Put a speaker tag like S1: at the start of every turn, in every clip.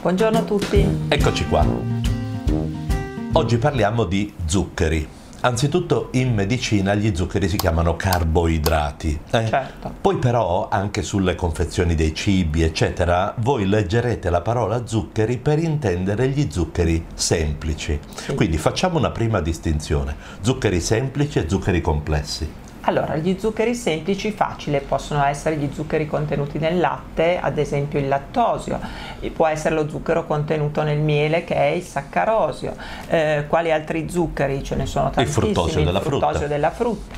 S1: Buongiorno a tutti.
S2: Eccoci qua. Oggi parliamo di zuccheri. Anzitutto in medicina gli zuccheri si chiamano carboidrati.
S1: Eh? Certo.
S2: Poi però anche sulle confezioni dei cibi, eccetera, voi leggerete la parola zuccheri per intendere gli zuccheri semplici. Sì. Quindi facciamo una prima distinzione. Zuccheri semplici e zuccheri complessi.
S1: Allora, gli zuccheri semplici facile possono essere gli zuccheri contenuti nel latte, ad esempio il lattosio, può essere lo zucchero contenuto nel miele che è il saccarosio. Eh, quali altri zuccheri? Ce ne sono tantissimi.
S2: Il fruttosio, della,
S1: fruttosio
S2: frutta.
S1: della frutta.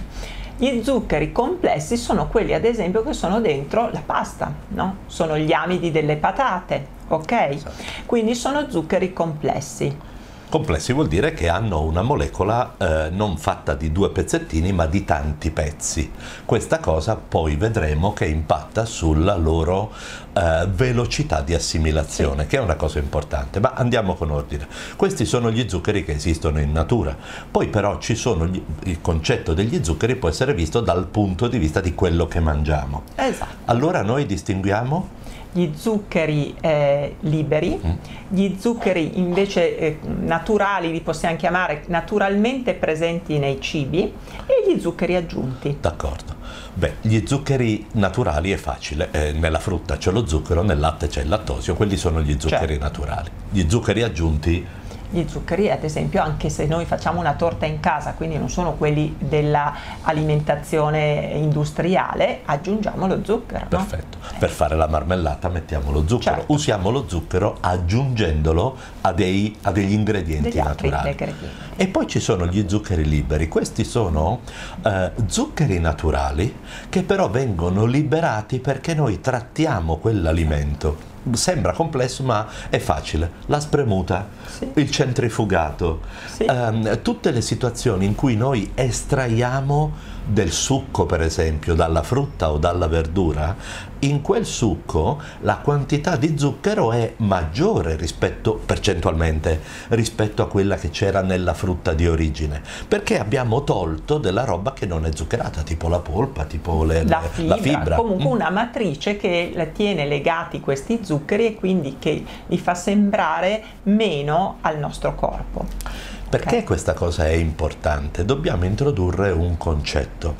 S1: Gli zuccheri complessi sono quelli ad esempio che sono dentro la pasta, no? sono gli amidi delle patate, ok? Esatto. Quindi sono zuccheri complessi.
S2: Complessi vuol dire che hanno una molecola eh, non fatta di due pezzettini ma di tanti pezzi. Questa cosa poi vedremo che impatta sulla loro eh, velocità di assimilazione, sì. che è una cosa importante. Ma andiamo con ordine. Questi sono gli zuccheri che esistono in natura. Poi però ci sono gli, il concetto degli zuccheri può essere visto dal punto di vista di quello che mangiamo.
S1: Esatto.
S2: Allora noi distinguiamo
S1: gli zuccheri eh, liberi, mm. gli zuccheri invece eh, naturali, li possiamo chiamare naturalmente presenti nei cibi, e gli zuccheri aggiunti.
S2: D'accordo. Beh, gli zuccheri naturali è facile, eh, nella frutta c'è lo zucchero, nel latte c'è il lattosio, quelli sono gli zuccheri certo. naturali. Gli zuccheri aggiunti
S1: gli zuccheri, ad esempio, anche se noi facciamo una torta in casa, quindi non sono quelli dell'alimentazione industriale, aggiungiamo lo zucchero.
S2: Perfetto. No? Per fare la marmellata mettiamo lo zucchero. Certo. Usiamo lo zucchero aggiungendolo a, dei, a degli ingredienti
S1: Degli
S2: naturali.
S1: Ingredienti.
S2: E poi ci sono gli zuccheri liberi. Questi sono eh, zuccheri naturali che però vengono liberati perché noi trattiamo quell'alimento sembra complesso ma è facile. La spremuta, sì. il centrifugato, sì. um, tutte le situazioni in cui noi estraiamo del succo per esempio dalla frutta o dalla verdura, in quel succo la quantità di zucchero è maggiore rispetto, percentualmente rispetto a quella che c'era nella frutta di origine, perché abbiamo tolto della roba che non è zuccherata, tipo la polpa, tipo le,
S1: la, fibra. la fibra. Comunque mm. una matrice che tiene legati questi zuccheri e quindi che li fa sembrare meno al nostro corpo.
S2: Perché questa cosa è importante? Dobbiamo introdurre un concetto.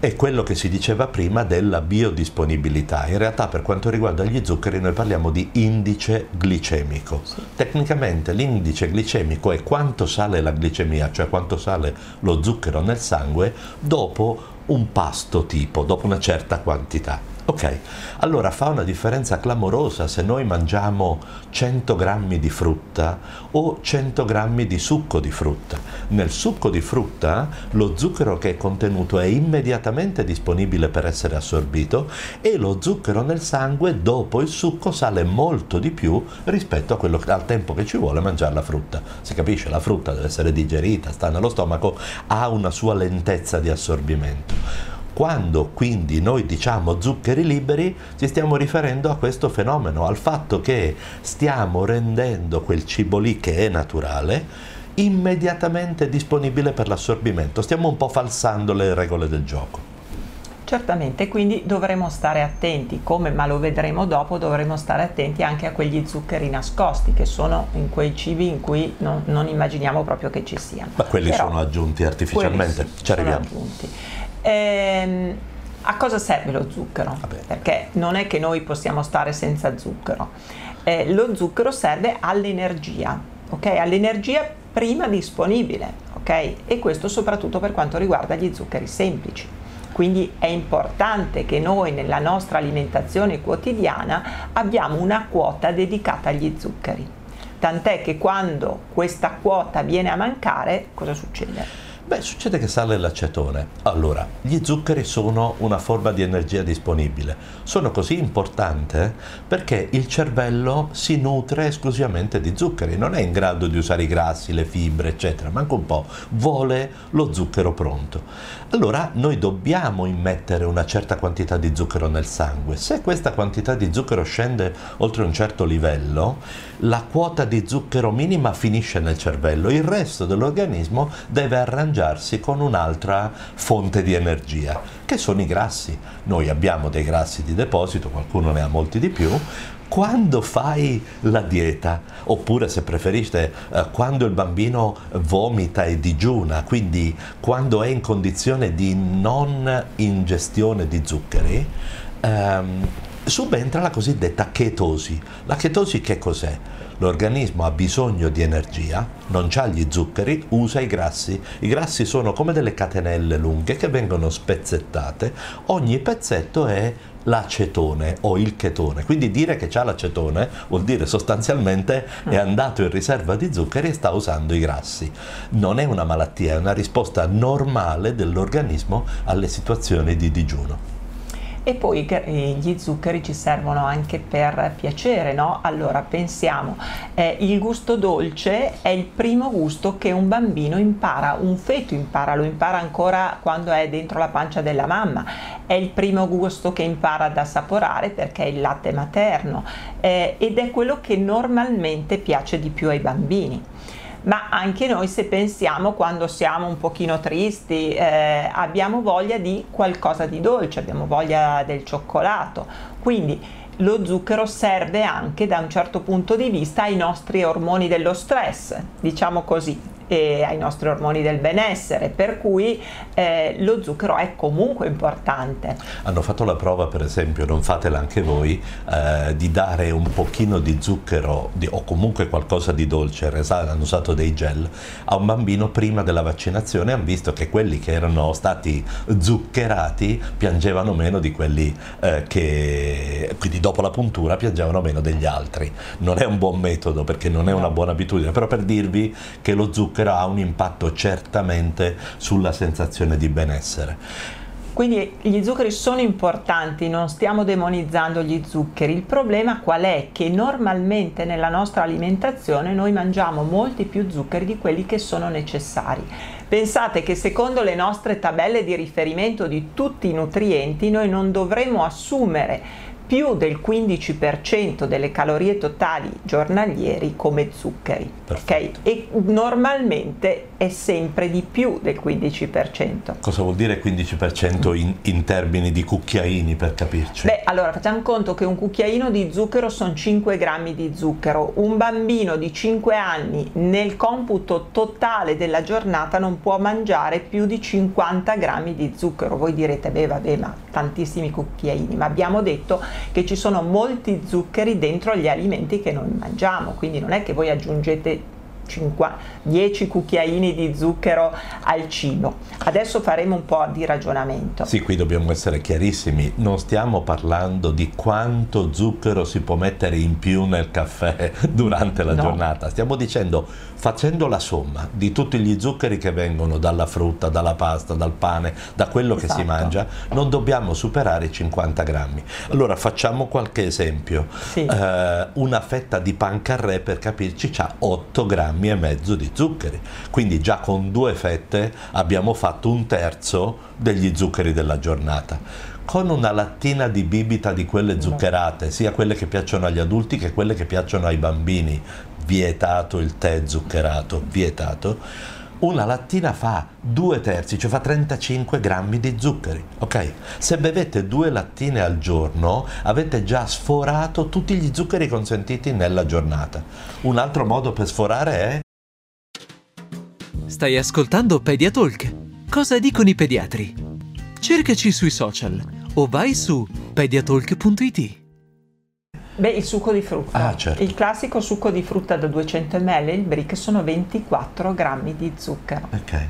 S2: È quello che si diceva prima della biodisponibilità. In realtà per quanto riguarda gli zuccheri noi parliamo di indice glicemico. Sì. Tecnicamente l'indice glicemico è quanto sale la glicemia, cioè quanto sale lo zucchero nel sangue dopo un pasto tipo, dopo una certa quantità. Ok, allora fa una differenza clamorosa se noi mangiamo 100 grammi di frutta o 100 grammi di succo di frutta. Nel succo di frutta lo zucchero che è contenuto è immediatamente disponibile per essere assorbito e lo zucchero nel sangue dopo il succo sale molto di più rispetto quello, al tempo che ci vuole mangiare la frutta. Si capisce, la frutta deve essere digerita, sta nello stomaco, ha una sua lentezza di assorbimento. Quando quindi noi diciamo zuccheri liberi ci stiamo riferendo a questo fenomeno, al fatto che stiamo rendendo quel cibo lì che è naturale immediatamente disponibile per l'assorbimento, stiamo un po' falsando le regole del gioco.
S1: Certamente, quindi dovremo stare attenti, come ma lo vedremo dopo, dovremo stare attenti anche a quegli zuccheri nascosti che sono in quei cibi in cui non, non immaginiamo proprio che ci siano.
S2: Ma quelli Però, sono aggiunti artificialmente, ci arriviamo.
S1: Aggiunti. Ehm, a cosa serve lo zucchero? Vabbè. Perché non è che noi possiamo stare senza zucchero. Eh, lo zucchero serve all'energia, ok? All'energia prima disponibile, ok? E questo soprattutto per quanto riguarda gli zuccheri semplici. Quindi è importante che noi nella nostra alimentazione quotidiana abbiamo una quota dedicata agli zuccheri. Tant'è che quando questa quota viene a mancare, cosa succede?
S2: Beh, succede che sale l'acetone. Allora, gli zuccheri sono una forma di energia disponibile. Sono così importanti perché il cervello si nutre esclusivamente di zuccheri, non è in grado di usare i grassi, le fibre, eccetera, manca un po', vuole lo zucchero pronto. Allora, noi dobbiamo immettere una certa quantità di zucchero nel sangue. Se questa quantità di zucchero scende oltre un certo livello, la quota di zucchero minima finisce nel cervello, il resto dell'organismo deve arrangiare mangiarsi con un'altra fonte di energia, che sono i grassi. Noi abbiamo dei grassi di deposito, qualcuno ne ha molti di più, quando fai la dieta, oppure se preferiste eh, quando il bambino vomita e digiuna, quindi quando è in condizione di non ingestione di zuccheri, ehm, subentra la cosiddetta chetosi. La chetosi che cos'è? L'organismo ha bisogno di energia, non ha gli zuccheri, usa i grassi. I grassi sono come delle catenelle lunghe che vengono spezzettate. Ogni pezzetto è l'acetone o il chetone. Quindi dire che c'ha l'acetone vuol dire sostanzialmente è mm. andato in riserva di zuccheri e sta usando i grassi. Non è una malattia, è una risposta normale dell'organismo alle situazioni di digiuno.
S1: E poi eh, gli zuccheri ci servono anche per piacere, no? Allora pensiamo, eh, il gusto dolce è il primo gusto che un bambino impara, un feto impara, lo impara ancora quando è dentro la pancia della mamma, è il primo gusto che impara ad assaporare perché è il latte materno eh, ed è quello che normalmente piace di più ai bambini ma anche noi se pensiamo quando siamo un pochino tristi eh, abbiamo voglia di qualcosa di dolce, abbiamo voglia del cioccolato, quindi lo zucchero serve anche da un certo punto di vista ai nostri ormoni dello stress, diciamo così e ai nostri ormoni del benessere, per cui eh, lo zucchero è comunque importante.
S2: Hanno fatto la prova, per esempio, non fatela anche voi, eh, di dare un pochino di zucchero di, o comunque qualcosa di dolce, hanno usato dei gel, a un bambino prima della vaccinazione hanno visto che quelli che erano stati zuccherati piangevano meno di quelli eh, che, quindi dopo la puntura piangevano meno degli altri. Non è un buon metodo perché non è una buona abitudine, però per dirvi che lo zucchero zucchero ha un impatto certamente sulla sensazione di benessere.
S1: Quindi gli zuccheri sono importanti, non stiamo demonizzando gli zuccheri, il problema qual è? Che normalmente nella nostra alimentazione noi mangiamo molti più zuccheri di quelli che sono necessari. Pensate che secondo le nostre tabelle di riferimento di tutti i nutrienti noi non dovremmo assumere più del 15% delle calorie totali giornalieri come zuccheri. Okay? E normalmente è sempre di più del 15%.
S2: Cosa vuol dire 15% in, in termini di cucchiaini per capirci?
S1: Beh, allora facciamo conto che un cucchiaino di zucchero sono 5 grammi di zucchero. Un bambino di 5 anni nel computo totale della giornata non può mangiare più di 50 grammi di zucchero. Voi direte, beh vabbè, ma tantissimi cucchiaini, ma abbiamo detto che ci sono molti zuccheri dentro gli alimenti che noi mangiamo, quindi non è che voi aggiungete 10 cucchiaini di zucchero al cibo. Adesso faremo un po' di ragionamento.
S2: Sì, qui dobbiamo essere chiarissimi, non stiamo parlando di quanto zucchero si può mettere in più nel caffè durante la no. giornata, stiamo dicendo facendo la somma di tutti gli zuccheri che vengono dalla frutta, dalla pasta, dal pane, da quello esatto. che si esatto. mangia, non dobbiamo superare i 50 grammi. Allora facciamo qualche esempio. Sì. Eh, una fetta di pan carré per capirci ha 8 grammi e mezzo di zuccheri, quindi già con due fette abbiamo fatto un terzo degli zuccheri della giornata. Con una lattina di bibita di quelle zuccherate, sia quelle che piacciono agli adulti che quelle che piacciono ai bambini, vietato il tè zuccherato, vietato, una lattina fa due terzi, cioè fa 35 grammi di zuccheri. Ok? Se bevete due lattine al giorno avete già sforato tutti gli zuccheri consentiti nella giornata. Un altro modo per sforare è...
S3: Stai ascoltando Pediatalk. Cosa dicono i pediatri? Cercaci sui social o vai su pediatalk.it.
S1: Beh, il succo di frutta.
S2: Ah, certo.
S1: Il classico succo di frutta da 200 ml, il brick, sono 24 grammi di zucchero.
S2: Ok.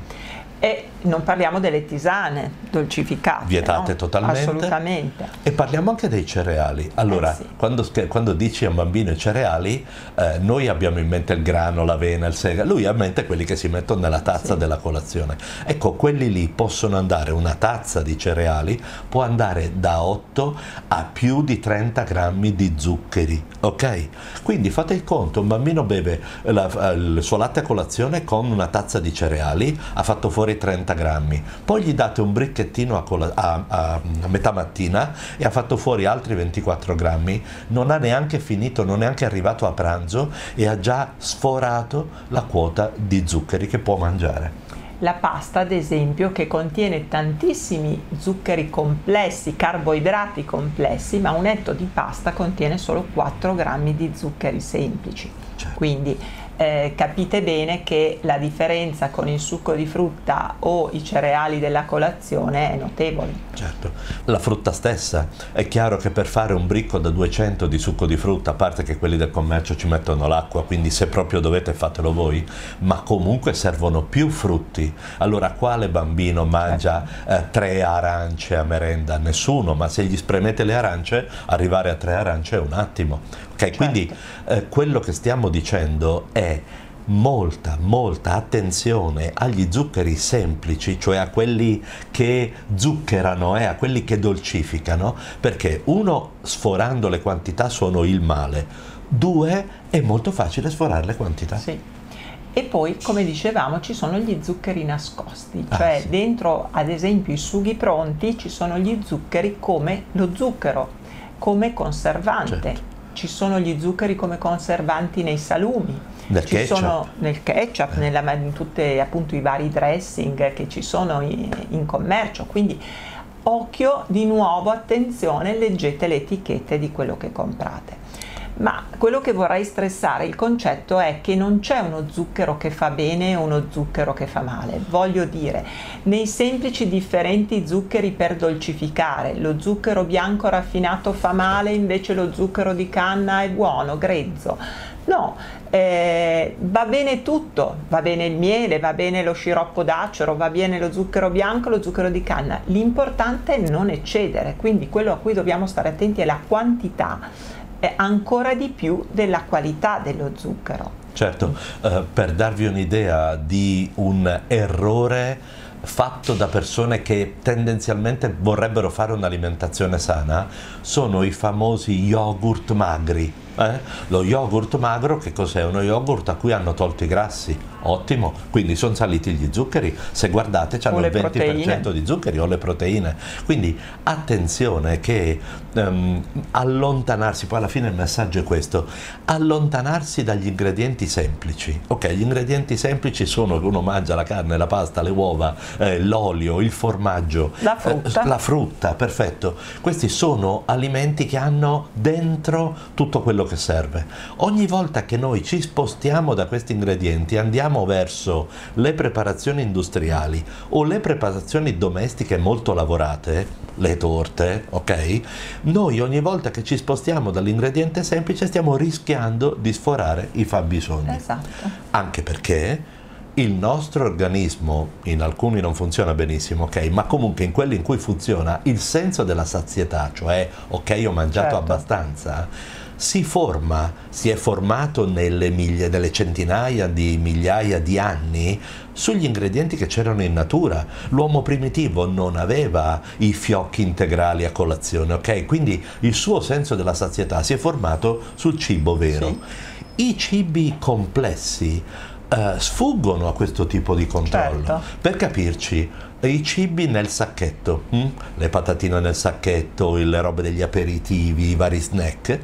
S1: E non parliamo delle tisane dolcificate.
S2: Vietate
S1: no?
S2: totalmente.
S1: Assolutamente.
S2: E parliamo anche dei cereali. Allora, eh sì. quando, quando, dici a un bambino i cereali, eh, noi abbiamo in mente il grano, l'avena, il sega, lui ha in mente quelli che si mettono nella tazza sì. della colazione. Ecco, quelli lì possono andare, una tazza di cereali può andare da 8 a più di 30 grammi di zuccheri, ok? Quindi fate il conto, un bambino beve la, il suo latte a colazione con una tazza di cereali, ha fatto fuori 30 30 grammi, poi gli date un bricchettino a, cola- a, a, a, metà mattina e ha fatto fuori altri 24 grammi, non ha neanche finito, non è neanche arrivato a pranzo e ha già sforato la quota di zuccheri che può mangiare.
S1: la pasta, ad esempio, che contiene tantissimi zuccheri complessi, carboidrati complessi, ma un etto di pasta contiene solo 4 grammi di zuccheri semplici. Certo. Quindi eh, capite bene che la differenza con il succo di frutta o i cereali della colazione è notevole.
S2: Certo, la frutta stessa, è chiaro che per fare un bricco da 200 di succo di frutta, a parte che quelli del commercio ci mettono l'acqua, quindi se proprio dovete fatelo voi, ma comunque servono più frutti. Allora quale bambino mangia certo. eh, tre arance a merenda? Nessuno, ma se gli spremete le arance, arrivare a tre arance è un attimo. Certo. quindi eh, quello che stiamo dicendo è molta, molta attenzione agli zuccheri semplici, cioè a quelli che zuccherano e eh, a quelli che dolcificano, perché uno, sforando le quantità sono il male, due, è molto facile sforare le quantità.
S1: Sì. E poi, come dicevamo, ci sono gli zuccheri nascosti, ah, cioè sì. dentro ad esempio i sughi pronti ci sono gli zuccheri come lo zucchero, come conservante. Certo. Ci sono gli zuccheri come conservanti nei salumi,
S2: nel
S1: ci
S2: ketchup.
S1: sono nel ketchup, eh. nella, in tutti i vari dressing che ci sono in, in commercio, quindi occhio di nuovo, attenzione, leggete le etichette di quello che comprate. Ma quello che vorrei stressare, il concetto è che non c'è uno zucchero che fa bene e uno zucchero che fa male. Voglio dire, nei semplici differenti zuccheri per dolcificare, lo zucchero bianco raffinato fa male, invece lo zucchero di canna è buono, grezzo No, eh, va bene tutto, va bene il miele, va bene lo sciroppo d'acero, va bene lo zucchero bianco, lo zucchero di canna. L'importante è non eccedere, quindi quello a cui dobbiamo stare attenti è la quantità, ancora di più della qualità dello zucchero.
S2: Certo, eh, per darvi un'idea di un errore fatto da persone che tendenzialmente vorrebbero fare un'alimentazione sana sono i famosi yogurt magri eh? Lo yogurt magro che cos'è? Uno yogurt a cui hanno tolto i grassi, ottimo, quindi sono saliti gli zuccheri, se guardate hanno il 20% proteine. di zuccheri o le proteine, quindi attenzione che um, allontanarsi, poi alla fine il messaggio è questo, allontanarsi dagli ingredienti semplici, ok, gli ingredienti semplici sono che uno mangia la carne, la pasta, le uova, eh, l'olio, il formaggio,
S1: la frutta.
S2: Eh, la frutta, perfetto, questi sono alimenti che hanno dentro tutto quello che serve. Ogni volta che noi ci spostiamo da questi ingredienti andiamo verso le preparazioni industriali o le preparazioni domestiche molto lavorate, le torte, ok? Noi ogni volta che ci spostiamo dall'ingrediente semplice stiamo rischiando di sforare i fabbisogni.
S1: Esatto.
S2: Anche perché il nostro organismo, in alcuni non funziona benissimo, ok, ma comunque in quelli in cui funziona il senso della sazietà, cioè ok ho mangiato certo. abbastanza, si forma, si è formato nelle, miglia, nelle centinaia di migliaia di anni sugli ingredienti che c'erano in natura. L'uomo primitivo non aveva i fiocchi integrali a colazione, ok? Quindi il suo senso della sazietà si è formato sul cibo vero. Sì. I cibi complessi uh, sfuggono a questo tipo di controllo.
S1: Certo.
S2: Per capirci, i cibi nel sacchetto, hm? le patatine nel sacchetto, le robe degli aperitivi, i vari snack,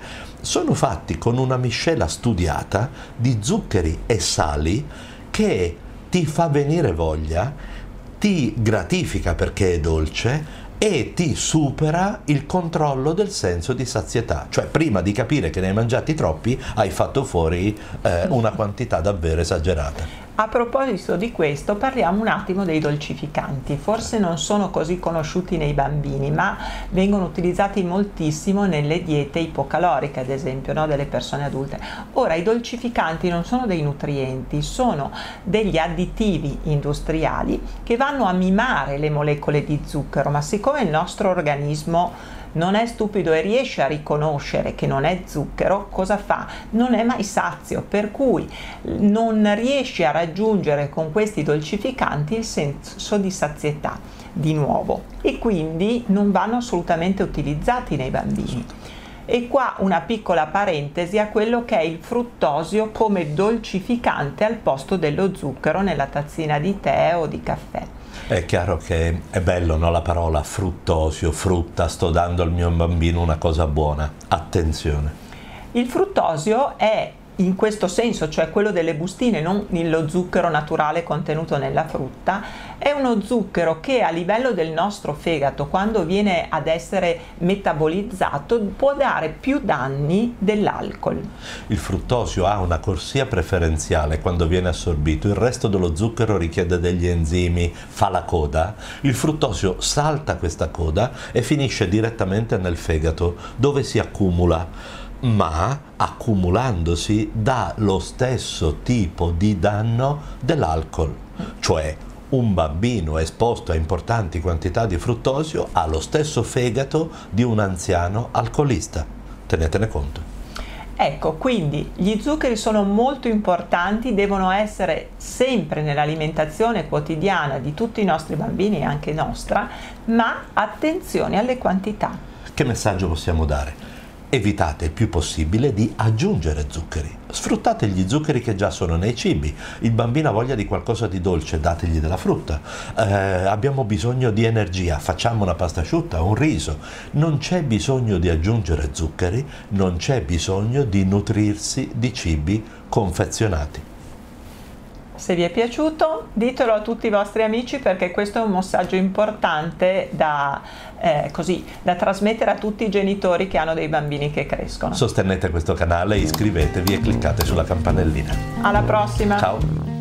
S2: sono fatti con una miscela studiata di zuccheri e sali che ti fa venire voglia, ti gratifica perché è dolce e ti supera il controllo del senso di sazietà. Cioè prima di capire che ne hai mangiati troppi hai fatto fuori eh, una quantità davvero esagerata.
S1: A proposito di questo parliamo un attimo dei dolcificanti, forse non sono così conosciuti nei bambini ma vengono utilizzati moltissimo nelle diete ipocaloriche ad esempio no? delle persone adulte. Ora i dolcificanti non sono dei nutrienti, sono degli additivi industriali che vanno a mimare le molecole di zucchero ma siccome il nostro organismo non è stupido e riesce a riconoscere che non è zucchero, cosa fa? Non è mai sazio, per cui non riesce a raggiungere con questi dolcificanti il senso di sazietà di nuovo e quindi non vanno assolutamente utilizzati nei bambini. E qua una piccola parentesi a quello che è il fruttosio come dolcificante al posto dello zucchero nella tazzina di tè o di caffè.
S2: È chiaro che è bello no, la parola fruttosio, frutta, sto dando al mio bambino una cosa buona. Attenzione.
S1: Il fruttosio è in questo senso, cioè quello delle bustine, non lo zucchero naturale contenuto nella frutta, è uno zucchero che a livello del nostro fegato, quando viene ad essere metabolizzato, può dare più danni dell'alcol.
S2: Il fruttosio ha una corsia preferenziale quando viene assorbito, il resto dello zucchero richiede degli enzimi, fa la coda, il fruttosio salta questa coda e finisce direttamente nel fegato dove si accumula ma accumulandosi dà lo stesso tipo di danno dell'alcol, cioè un bambino esposto a importanti quantità di fruttosio ha lo stesso fegato di un anziano alcolista. Tenetene conto.
S1: Ecco, quindi gli zuccheri sono molto importanti, devono essere sempre nell'alimentazione quotidiana di tutti i nostri bambini e anche nostra, ma attenzione alle quantità.
S2: Che messaggio possiamo dare? Evitate il più possibile di aggiungere zuccheri. Sfruttate gli zuccheri che già sono nei cibi. Il bambino ha voglia di qualcosa di dolce, dategli della frutta. Eh, abbiamo bisogno di energia, facciamo una pasta asciutta, un riso. Non c'è bisogno di aggiungere zuccheri, non c'è bisogno di nutrirsi di cibi confezionati.
S1: Se vi è piaciuto ditelo a tutti i vostri amici perché questo è un messaggio importante da, eh, così, da trasmettere a tutti i genitori che hanno dei bambini che crescono.
S2: Sostenete questo canale, iscrivetevi e cliccate sulla campanellina.
S1: Alla prossima!
S2: Ciao!